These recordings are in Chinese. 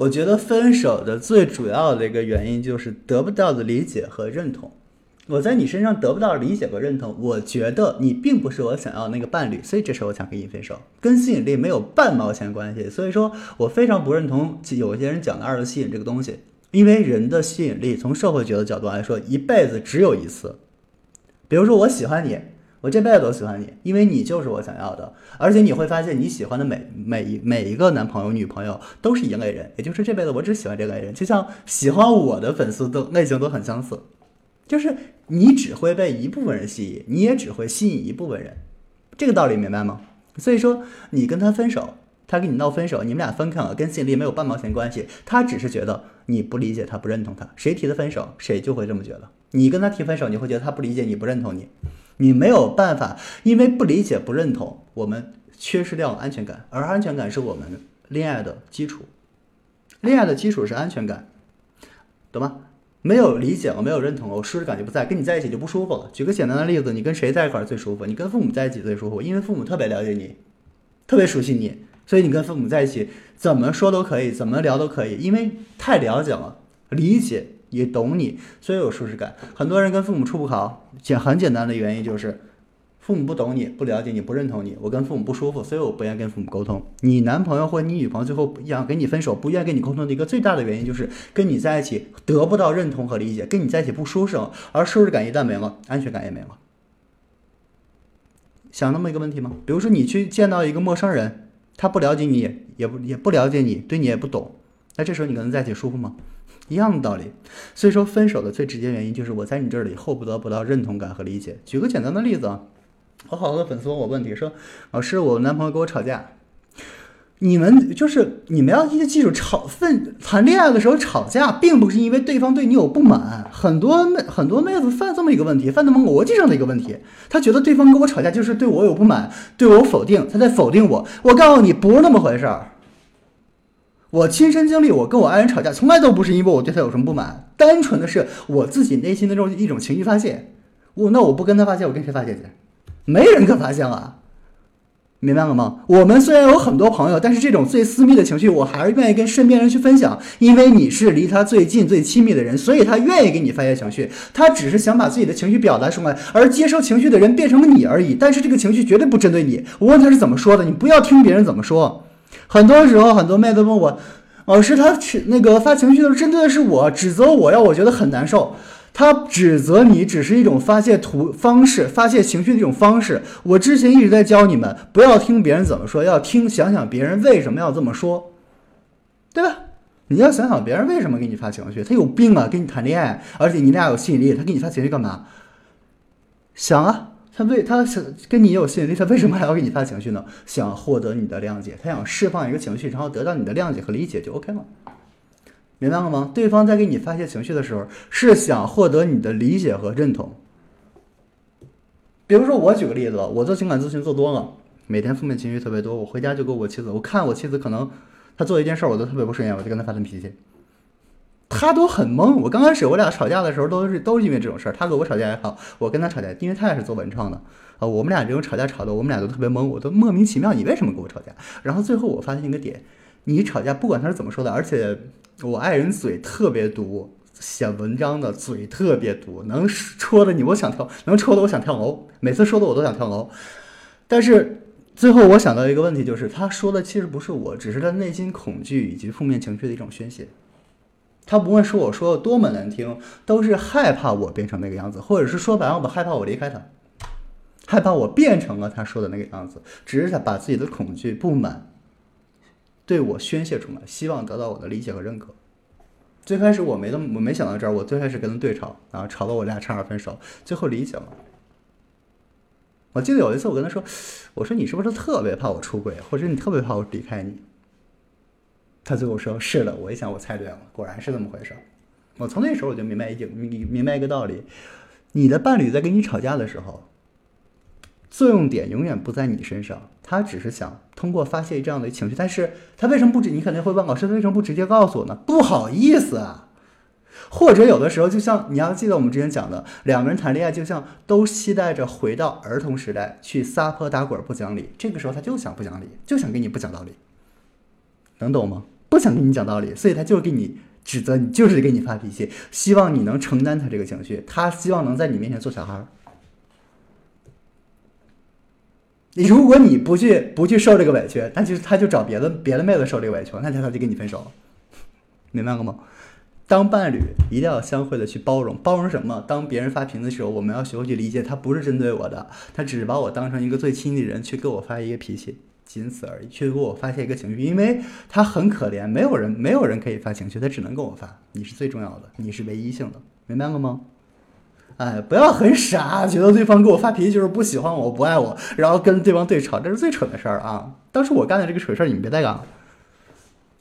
我觉得分手的最主要的一个原因就是得不到的理解和认同。我在你身上得不到理解和认同，我觉得你并不是我想要那个伴侣，所以这时候我想跟你分手，跟吸引力没有半毛钱关系。所以说我非常不认同有些人讲的二次吸引这个东西，因为人的吸引力从社会学的角度来说，一辈子只有一次。比如说我喜欢你，我这辈子都喜欢你，因为你就是我想要的。而且你会发现，你喜欢的每每一每一个男朋友、女朋友都是一类人，也就是这辈子我只喜欢这类人，就像喜欢我的粉丝都类型都很相似。就是你只会被一部分人吸引，你也只会吸引一部分人，这个道理明白吗？所以说你跟他分手，他跟你闹分手，你们俩分开了，跟吸引力没有半毛钱关系。他只是觉得你不理解他，不认同他。谁提的分手，谁就会这么觉得。你跟他提分手，你会觉得他不理解你，不认同你。你没有办法，因为不理解、不认同，我们缺失掉安全感，而安全感是我们恋爱的基础。恋爱的基础是安全感，懂吗？没有理解我没有认同我舒适感就不在，跟你在一起就不舒服了。举个简单的例子，你跟谁在一块最舒服？你跟父母在一起最舒服，因为父母特别了解你，特别熟悉你，所以你跟父母在一起怎么说都可以，怎么聊都可以，因为太了解了，理解也懂你，所以有舒适感。很多人跟父母处不好，简很简单的原因就是。父母不懂你，不了解你，不认同你，我跟父母不舒服，所以我不愿意跟父母沟通。你男朋友或你女朋友最后想跟你分手，不愿跟你沟通的一个最大的原因，就是跟你在一起得不到认同和理解，跟你在一起不舒适，而舒适感一旦没了，安全感也没了。想那么一个问题吗？比如说你去见到一个陌生人，他不了解你，也不也不了解你，对你也不懂，那这时候你跟他在一起舒服吗？一样的道理。所以说分手的最直接原因就是我在你这里获不得不到认同感和理解。举个简单的例子啊。我好多粉丝问我问题，说老师，我男朋友跟我吵架。你们就是你们要一定记住，吵分谈恋爱的时候吵架，并不是因为对方对你有不满。很多妹很多妹子犯这么一个问题，犯这么逻辑上的一个问题，她觉得对方跟我吵架就是对我有不满，对我否定，他在否定我。我告诉你，不是那么回事儿。我亲身经历，我跟我爱人吵架，从来都不是因为我对他有什么不满，单纯的是我自己内心的这种一种情绪发泄。我那我不跟他发泄，我跟谁发泄去？没人可发泄了，明白了吗？我们虽然有很多朋友，但是这种最私密的情绪，我还是愿意跟身边人去分享，因为你是离他最近、最亲密的人，所以他愿意给你发泄情绪。他只是想把自己的情绪表达出来，而接受情绪的人变成了你而已。但是这个情绪绝对不针对你。我问他是怎么说的，你不要听别人怎么说。很多时候，很多妹子问我，老师，他那个发情绪的时候针对的是我，指责我，让我觉得很难受。他指责你只是一种发泄图方式，发泄情绪的一种方式。我之前一直在教你们，不要听别人怎么说，要听想想别人为什么要这么说，对吧？你要想想别人为什么给你发情绪，他有病啊！跟你谈恋爱，而且你俩有吸引力，他给你发情绪干嘛？想啊，他为他想跟你有吸引力，他为什么还要给你发情绪呢？想获得你的谅解，他想释放一个情绪，然后得到你的谅解和理解，就 OK 了。明白了吗？对方在给你发泄情绪的时候，是想获得你的理解和认同。比如说，我举个例子，我做情感咨询做多了，每天负面情绪特别多，我回家就跟我妻子，我看我妻子可能她做一件事儿，我都特别不顺眼，我就跟她发顿脾气。他都很懵。我刚开始我俩吵架的时候，都是都因为这种事儿。他跟我吵架也好，我跟他吵架，因为他也是做文创的啊。我们俩这种吵架吵的，我们俩都特别懵，我都莫名其妙，你为什么跟我吵架？然后最后我发现一个点，你吵架不管他是怎么说的，而且。我爱人嘴特别毒，写文章的嘴特别毒，能戳的你我想跳，能戳的我想跳楼，每次说的我都想跳楼。但是最后我想到一个问题，就是他说的其实不是我，只是他内心恐惧以及负面情绪的一种宣泄。他不会说我说的多么难听，都是害怕我变成那个样子，或者是说白了，我害怕我离开他，害怕我变成了他说的那个样子，只是他把自己的恐惧不满。对我宣泄出来，希望得到我的理解和认可。最开始我没那么，我没想到这儿。我最开始跟他对吵，然后吵到我俩差点分手，最后理解了。我记得有一次我跟他说：“我说你是不是特别怕我出轨，或者你特别怕我离开你？”他最后说：“是的。”我一想，我猜对了，果然是这么回事。我从那时候我就明白一明明白一个道理：你的伴侣在跟你吵架的时候。作用点永远不在你身上，他只是想通过发泄这样的情绪，但是他为什么不直？你肯定会问老师，他为什么不直接告诉我呢？不好意思啊，或者有的时候，就像你要记得我们之前讲的，两个人谈恋爱就像都期待着回到儿童时代去撒泼打滚不讲理，这个时候他就想不讲理，就想跟你不讲道理，能懂吗？不想跟你讲道理，所以他就给你指责你，就是给你发脾气，希望你能承担他这个情绪，他希望能在你面前做小孩儿。如果你不去不去受这个委屈，那就他就找别的别的妹子受这个委屈，那他他就跟你分手，明白了吗？当伴侣一定要相互的去包容，包容什么？当别人发脾气的时候，我们要学会去理解，他不是针对我的，他只是把我当成一个最亲的人去给我发一个脾气，仅此而已，去给我发泄一个情绪，因为他很可怜，没有人没有人可以发情绪，他只能跟我发，你是最重要的，你是唯一性的，明白了吗？哎，不要很傻，觉得对方给我发脾气就是不喜欢我，不爱我，然后跟对方对吵，这是最蠢的事儿啊！当时我干的这个蠢事儿，你们别再干了。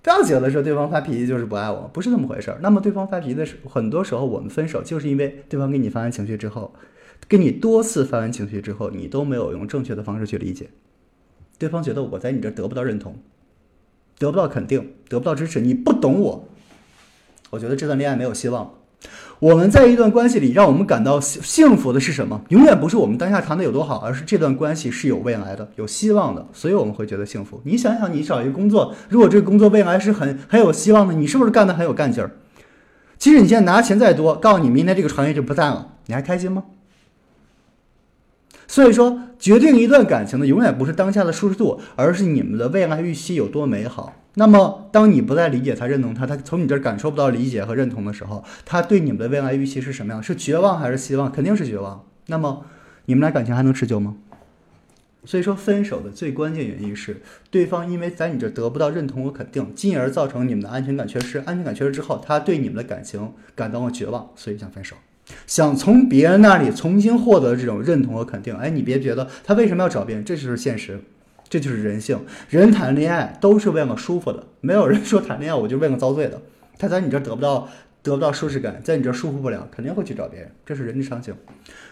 不要觉得说对方发脾气就是不爱我，不是那么回事儿。那么对方发脾气的时候，很多时候我们分手就是因为对方给你发完情绪之后，给你多次发完情绪之后，你都没有用正确的方式去理解。对方觉得我在你这得不到认同，得不到肯定，得不到支持，你不懂我，我觉得这段恋爱没有希望。我们在一段关系里，让我们感到幸幸福的是什么？永远不是我们当下谈的有多好，而是这段关系是有未来的、有希望的，所以我们会觉得幸福。你想想，你找一个工作，如果这个工作未来是很很有希望的，你是不是干的很有干劲儿？即使你现在拿钱再多，告诉你明天这个行业就不在了，你还开心吗？所以说，决定一段感情的永远不是当下的舒适度，而是你们的未来预期有多美好。那么，当你不再理解他、认同他，他从你这儿感受不到理解和认同的时候，他对你们的未来预期是什么样？是绝望还是希望？肯定是绝望。那么，你们俩感情还能持久吗？所以说，分手的最关键原因是对方因为在你这得不到认同和肯定，进而造成你们的安全感缺失。安全感缺失之后，他对你们的感情感到了绝望，所以想分手。想从别人那里重新获得这种认同和肯定，哎，你别觉得他为什么要找别人，这就是现实，这就是人性。人谈恋爱都是为了舒服的，没有人说谈恋爱我就为了遭罪的。他在你这得不到得不到舒适感，在你这舒服不了，肯定会去找别人，这是人之常情。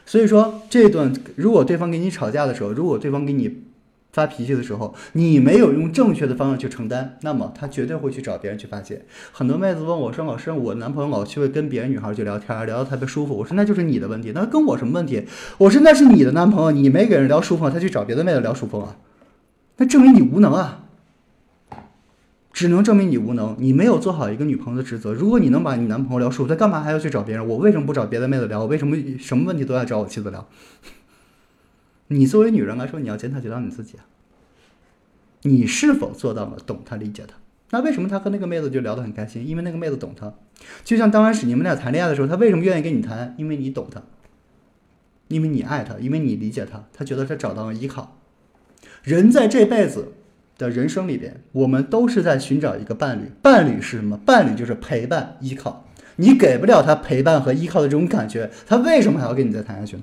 所以说，这段如果对方跟你吵架的时候，如果对方给你。发脾气的时候，你没有用正确的方式去承担，那么他绝对会去找别人去发泄。很多妹子问我说：“老师，我男朋友老去跟别的女孩去聊天，聊得特别舒服。”我说：“那就是你的问题，那跟我什么问题？”我说：“那是你的男朋友，你没给人聊舒服，他去找别的妹子聊舒服啊，那证明你无能啊，只能证明你无能，你没有做好一个女朋友的职责。如果你能把你男朋友聊舒服，他干嘛还要去找别人？我为什么不找别的妹子聊？我为什么什么问题都要找我妻子聊？”你作为女人来说，你要检讨检讨你自己啊。你是否做到了懂他、理解他？那为什么他和那个妹子就聊得很开心？因为那个妹子懂他。就像刚开始你们俩谈恋爱的时候，他为什么愿意跟你谈？因为你懂他，因为你爱他，因为你理解他。他觉得他找到了依靠。人在这辈子的人生里边，我们都是在寻找一个伴侣。伴侣是什么？伴侣就是陪伴、依靠。你给不了他陪伴和依靠的这种感觉，他为什么还要跟你再谈下去呢？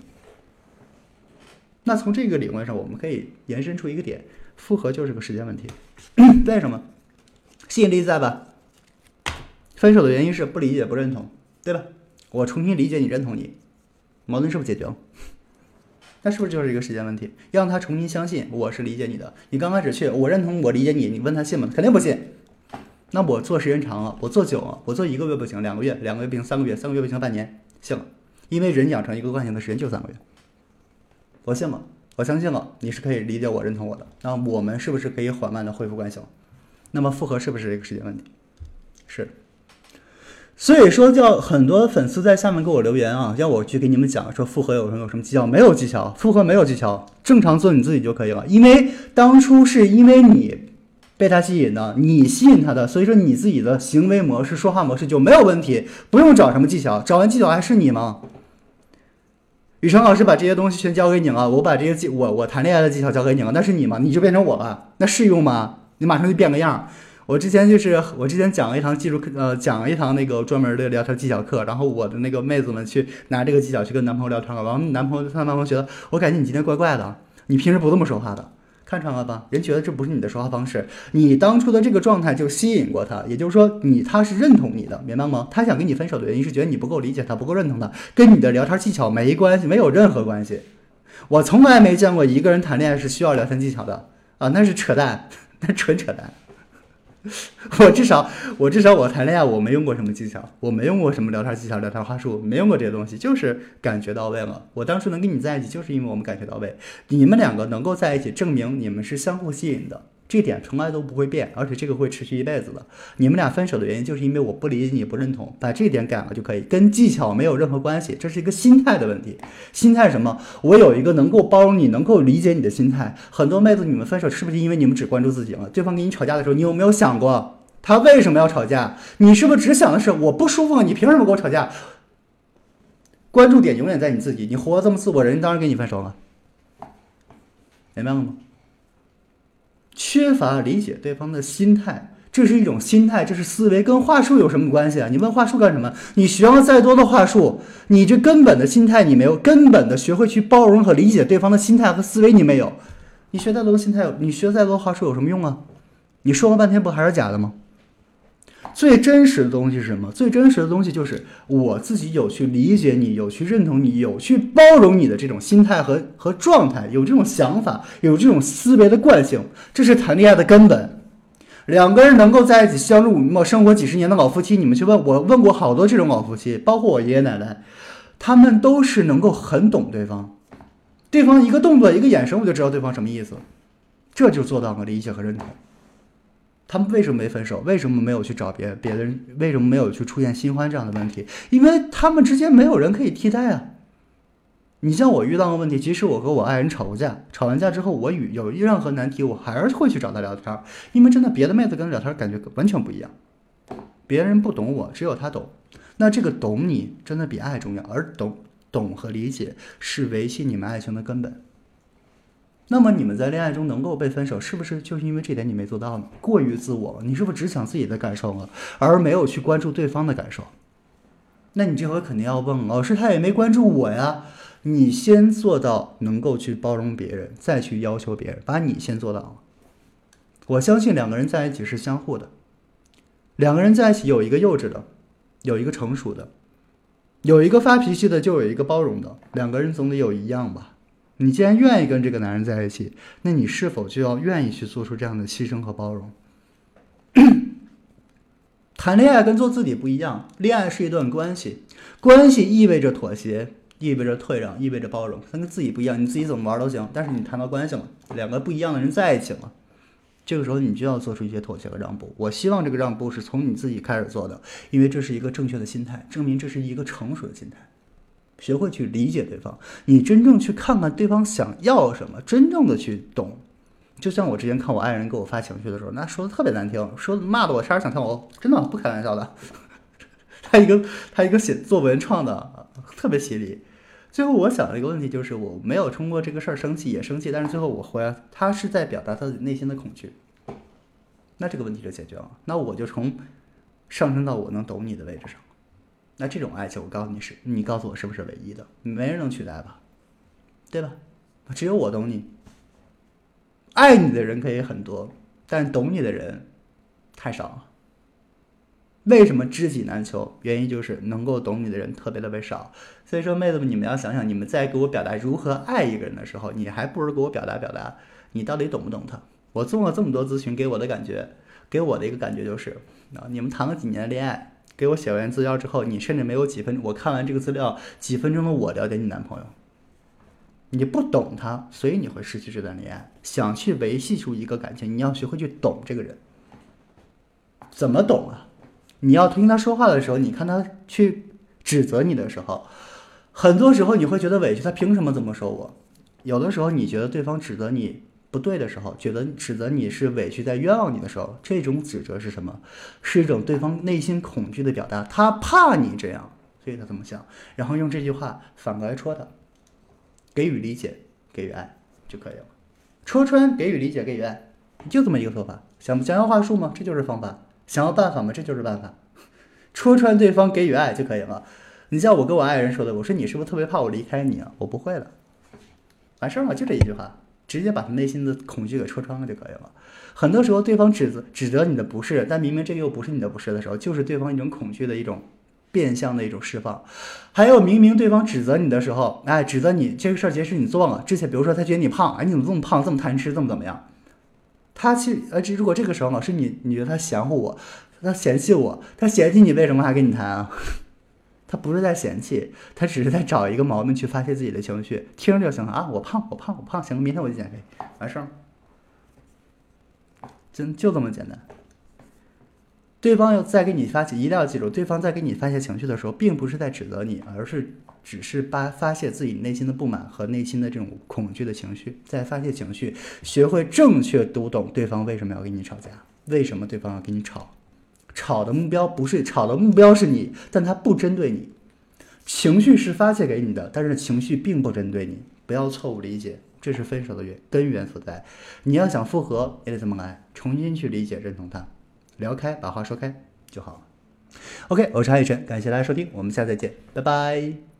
那从这个理论上，我们可以延伸出一个点：复合就是个时间问题。为什么？吸引力在吧？分手的原因是不理解、不认同，对吧？我重新理解你、认同你，矛盾是不是解决了？那是不是就是一个时间问题？让他重新相信我是理解你的。你刚开始去，我认同我理解你，你问他信吗？肯定不信。那我做时间长了，我做久了，我做一个月不行，两个月，两个月不行，三个月，三个月不行，半年，信了。因为人养成一个惯性的时间就三个月。我信了，我相信了，你是可以理解我、认同我的。那我们是不是可以缓慢的恢复关系了？那么复合是不是一个时间问题？是。所以说，叫很多粉丝在下面给我留言啊，要我去给你们讲说复合有什么有什么技巧？没有技巧，复合没有技巧，正常做你自己就可以了。因为当初是因为你被他吸引的，你吸引他的，所以说你自己的行为模式、说话模式就没有问题，不用找什么技巧，找完技巧还是你吗？雨辰老师把这些东西全教给你了，我把这些技我我谈恋爱的技巧教给你了，那是你吗？你就变成我了，那适用吗？你马上就变个样。我之前就是我之前讲了一堂技术课，呃，讲了一堂那个专门的聊天技巧课，然后我的那个妹子们去拿这个技巧去跟男朋友聊天了，然后男朋友他男朋友觉得我感觉你今天怪怪的，你平时不这么说话的。看穿了吧？人觉得这不是你的说话方式，你当初的这个状态就吸引过他，也就是说你他是认同你的，明白吗？他想跟你分手的原因是觉得你不够理解他，不够认同他，跟你的聊天技巧没关系，没有任何关系。我从来没见过一个人谈恋爱是需要聊天技巧的啊，那是扯淡，那纯扯淡。我至少，我至少我谈恋爱我没用过什么技巧，我没用过什么聊天技巧、聊天话术，没用过这些东西，就是感觉到位了。我当初能跟你在一起，就是因为我们感觉到位。你们两个能够在一起，证明你们是相互吸引的。这点从来都不会变，而且这个会持续一辈子的。你们俩分手的原因就是因为我不理解你，不认同，把这点改了就可以，跟技巧没有任何关系，这是一个心态的问题。心态什么？我有一个能够包容你、能够理解你的心态。很多妹子，你们分手是不是因为你们只关注自己了？对方跟你吵架的时候，你有没有想过他为什么要吵架？你是不是只想的是我不舒服，你凭什么跟我吵架？关注点永远在你自己，你活这么自我，人家当然跟你分手了。明白了吗？缺乏理解对方的心态，这是一种心态，这是思维，跟话术有什么关系啊？你问话术干什么？你学了再多的话术，你这根本的心态你没有，根本的学会去包容和理解对方的心态和思维你没有。你学再多心态，你学再多话术有什么用啊？你说了半天不还是假的吗？最真实的东西是什么？最真实的东西就是我自己有去理解你，有去认同你，有去包容你的这种心态和和状态，有这种想法，有这种思维的惯性，这是谈恋爱的根本。两个人能够在一起相濡以沫生活几十年的老夫妻，你们去问我问过好多这种老夫妻，包括我爷爷奶奶，他们都是能够很懂对方，对方一个动作一个眼神我就知道对方什么意思，这就做到了理解和认同。他们为什么没分手？为什么没有去找别别的人？为什么没有去出现新欢这样的问题？因为他们之间没有人可以替代啊！你像我遇到个问题，即使我和我爱人吵过架，吵完架之后，我与有任何难题，我还是会去找他聊天，因为真的别的妹子跟他聊天感觉完全不一样。别人不懂我，只有他懂。那这个懂你真的比爱重要，而懂懂和理解是维系你们爱情的根本。那么你们在恋爱中能够被分手，是不是就是因为这点你没做到呢？过于自我了，你是不是只想自己的感受了，而没有去关注对方的感受？那你这回肯定要问老师，他也没关注我呀。你先做到能够去包容别人，再去要求别人，把你先做到了。我相信两个人在一起是相互的，两个人在一起有一个幼稚的，有一个成熟的，有一个发脾气的，就有一个包容的，两个人总得有一样吧。你既然愿意跟这个男人在一起，那你是否就要愿意去做出这样的牺牲和包容？谈恋爱跟做自己不一样，恋爱是一段关系，关系意味着妥协，意味着退让，意味着包容。它跟自己不一样，你自己怎么玩都行。但是你谈到关系了，两个不一样的人在一起了，这个时候你就要做出一些妥协和让步。我希望这个让步是从你自己开始做的，因为这是一个正确的心态，证明这是一个成熟的心态。学会去理解对方，你真正去看看对方想要什么，真正的去懂。就像我之前看我爱人给我发情绪的时候，那说的特别难听，说骂的我差点想跳楼，真的不开玩笑的。他一个他一个写作文创的特别犀利。最后我想了一个问题，就是我没有通过这个事儿生气，也生气，但是最后我回来，他是在表达他内心的恐惧。那这个问题就解决了，那我就从上升到我能懂你的位置上。那这种爱情，我告诉你是，你告诉我是不是唯一的？没人能取代吧，对吧？只有我懂你。爱你的人可以很多，但懂你的人太少了。为什么知己难求？原因就是能够懂你的人特别特别少。所以说，妹子们，你们要想想，你们在给我表达如何爱一个人的时候，你还不如给我表达表达，你到底懂不懂他？我做了这么多咨询，给我的感觉，给我的一个感觉就是，啊，你们谈了几年恋爱。给我写完资料之后，你甚至没有几分，我看完这个资料几分钟的我了解你男朋友，你不懂他，所以你会失去这段恋爱。想去维系出一个感情，你要学会去懂这个人。怎么懂啊？你要听他说话的时候，你看他去指责你的时候，很多时候你会觉得委屈，他凭什么这么说我？有的时候你觉得对方指责你。不对的时候，觉得指责你是委屈，在冤枉你的时候，这种指责是什么？是一种对方内心恐惧的表达，他怕你这样，所以他这么想，然后用这句话反过来戳他，给予理解，给予爱就可以了。戳穿，给予理解，给予爱，就这么一个做法。想想要话术吗？这就是方法。想要办法吗？这就是办法。戳穿对方，给予爱就可以了。你像我跟我爱人说的，我说你是不是特别怕我离开你啊？我不会的，完事儿了，就这一句话。直接把他内心的恐惧给戳穿了就可以了。很多时候，对方指责指责你的不是，但明明这又不是你的不是的时候，就是对方一种恐惧的一种变相的一种释放。还有，明明对方指责你的时候，哎，指责你这个事儿其实你做了。之前，比如说他觉得你胖，哎，你怎么这么胖，这么贪吃，这么怎么样？他去，呃，这如果这个时候老师你你觉得他嫌乎我，他嫌弃我，他嫌弃你，为什么还跟你谈啊？他不是在嫌弃，他只是在找一个毛病去发泄自己的情绪，听着就行了啊！我胖，我胖，我胖，行，明天我就减肥，完事儿。真就这么简单。对方要在给你发起，一定要记住，对方在给你发泄情绪的时候，并不是在指责你，而是只是发发泄自己内心的不满和内心的这种恐惧的情绪，在发泄情绪。学会正确读懂对方为什么要跟你吵架，为什么对方要跟你吵，吵的目标不是吵的目标是你，但他不针对你，情绪是发泄给你的，但是情绪并不针对你，不要错误理解，这是分手的原根源所在。你要想复合，也得这么来，重新去理解、认同他。聊开，把话说开就好了。OK，我是韩雨辰，感谢大家收听，我们下次再见，拜拜。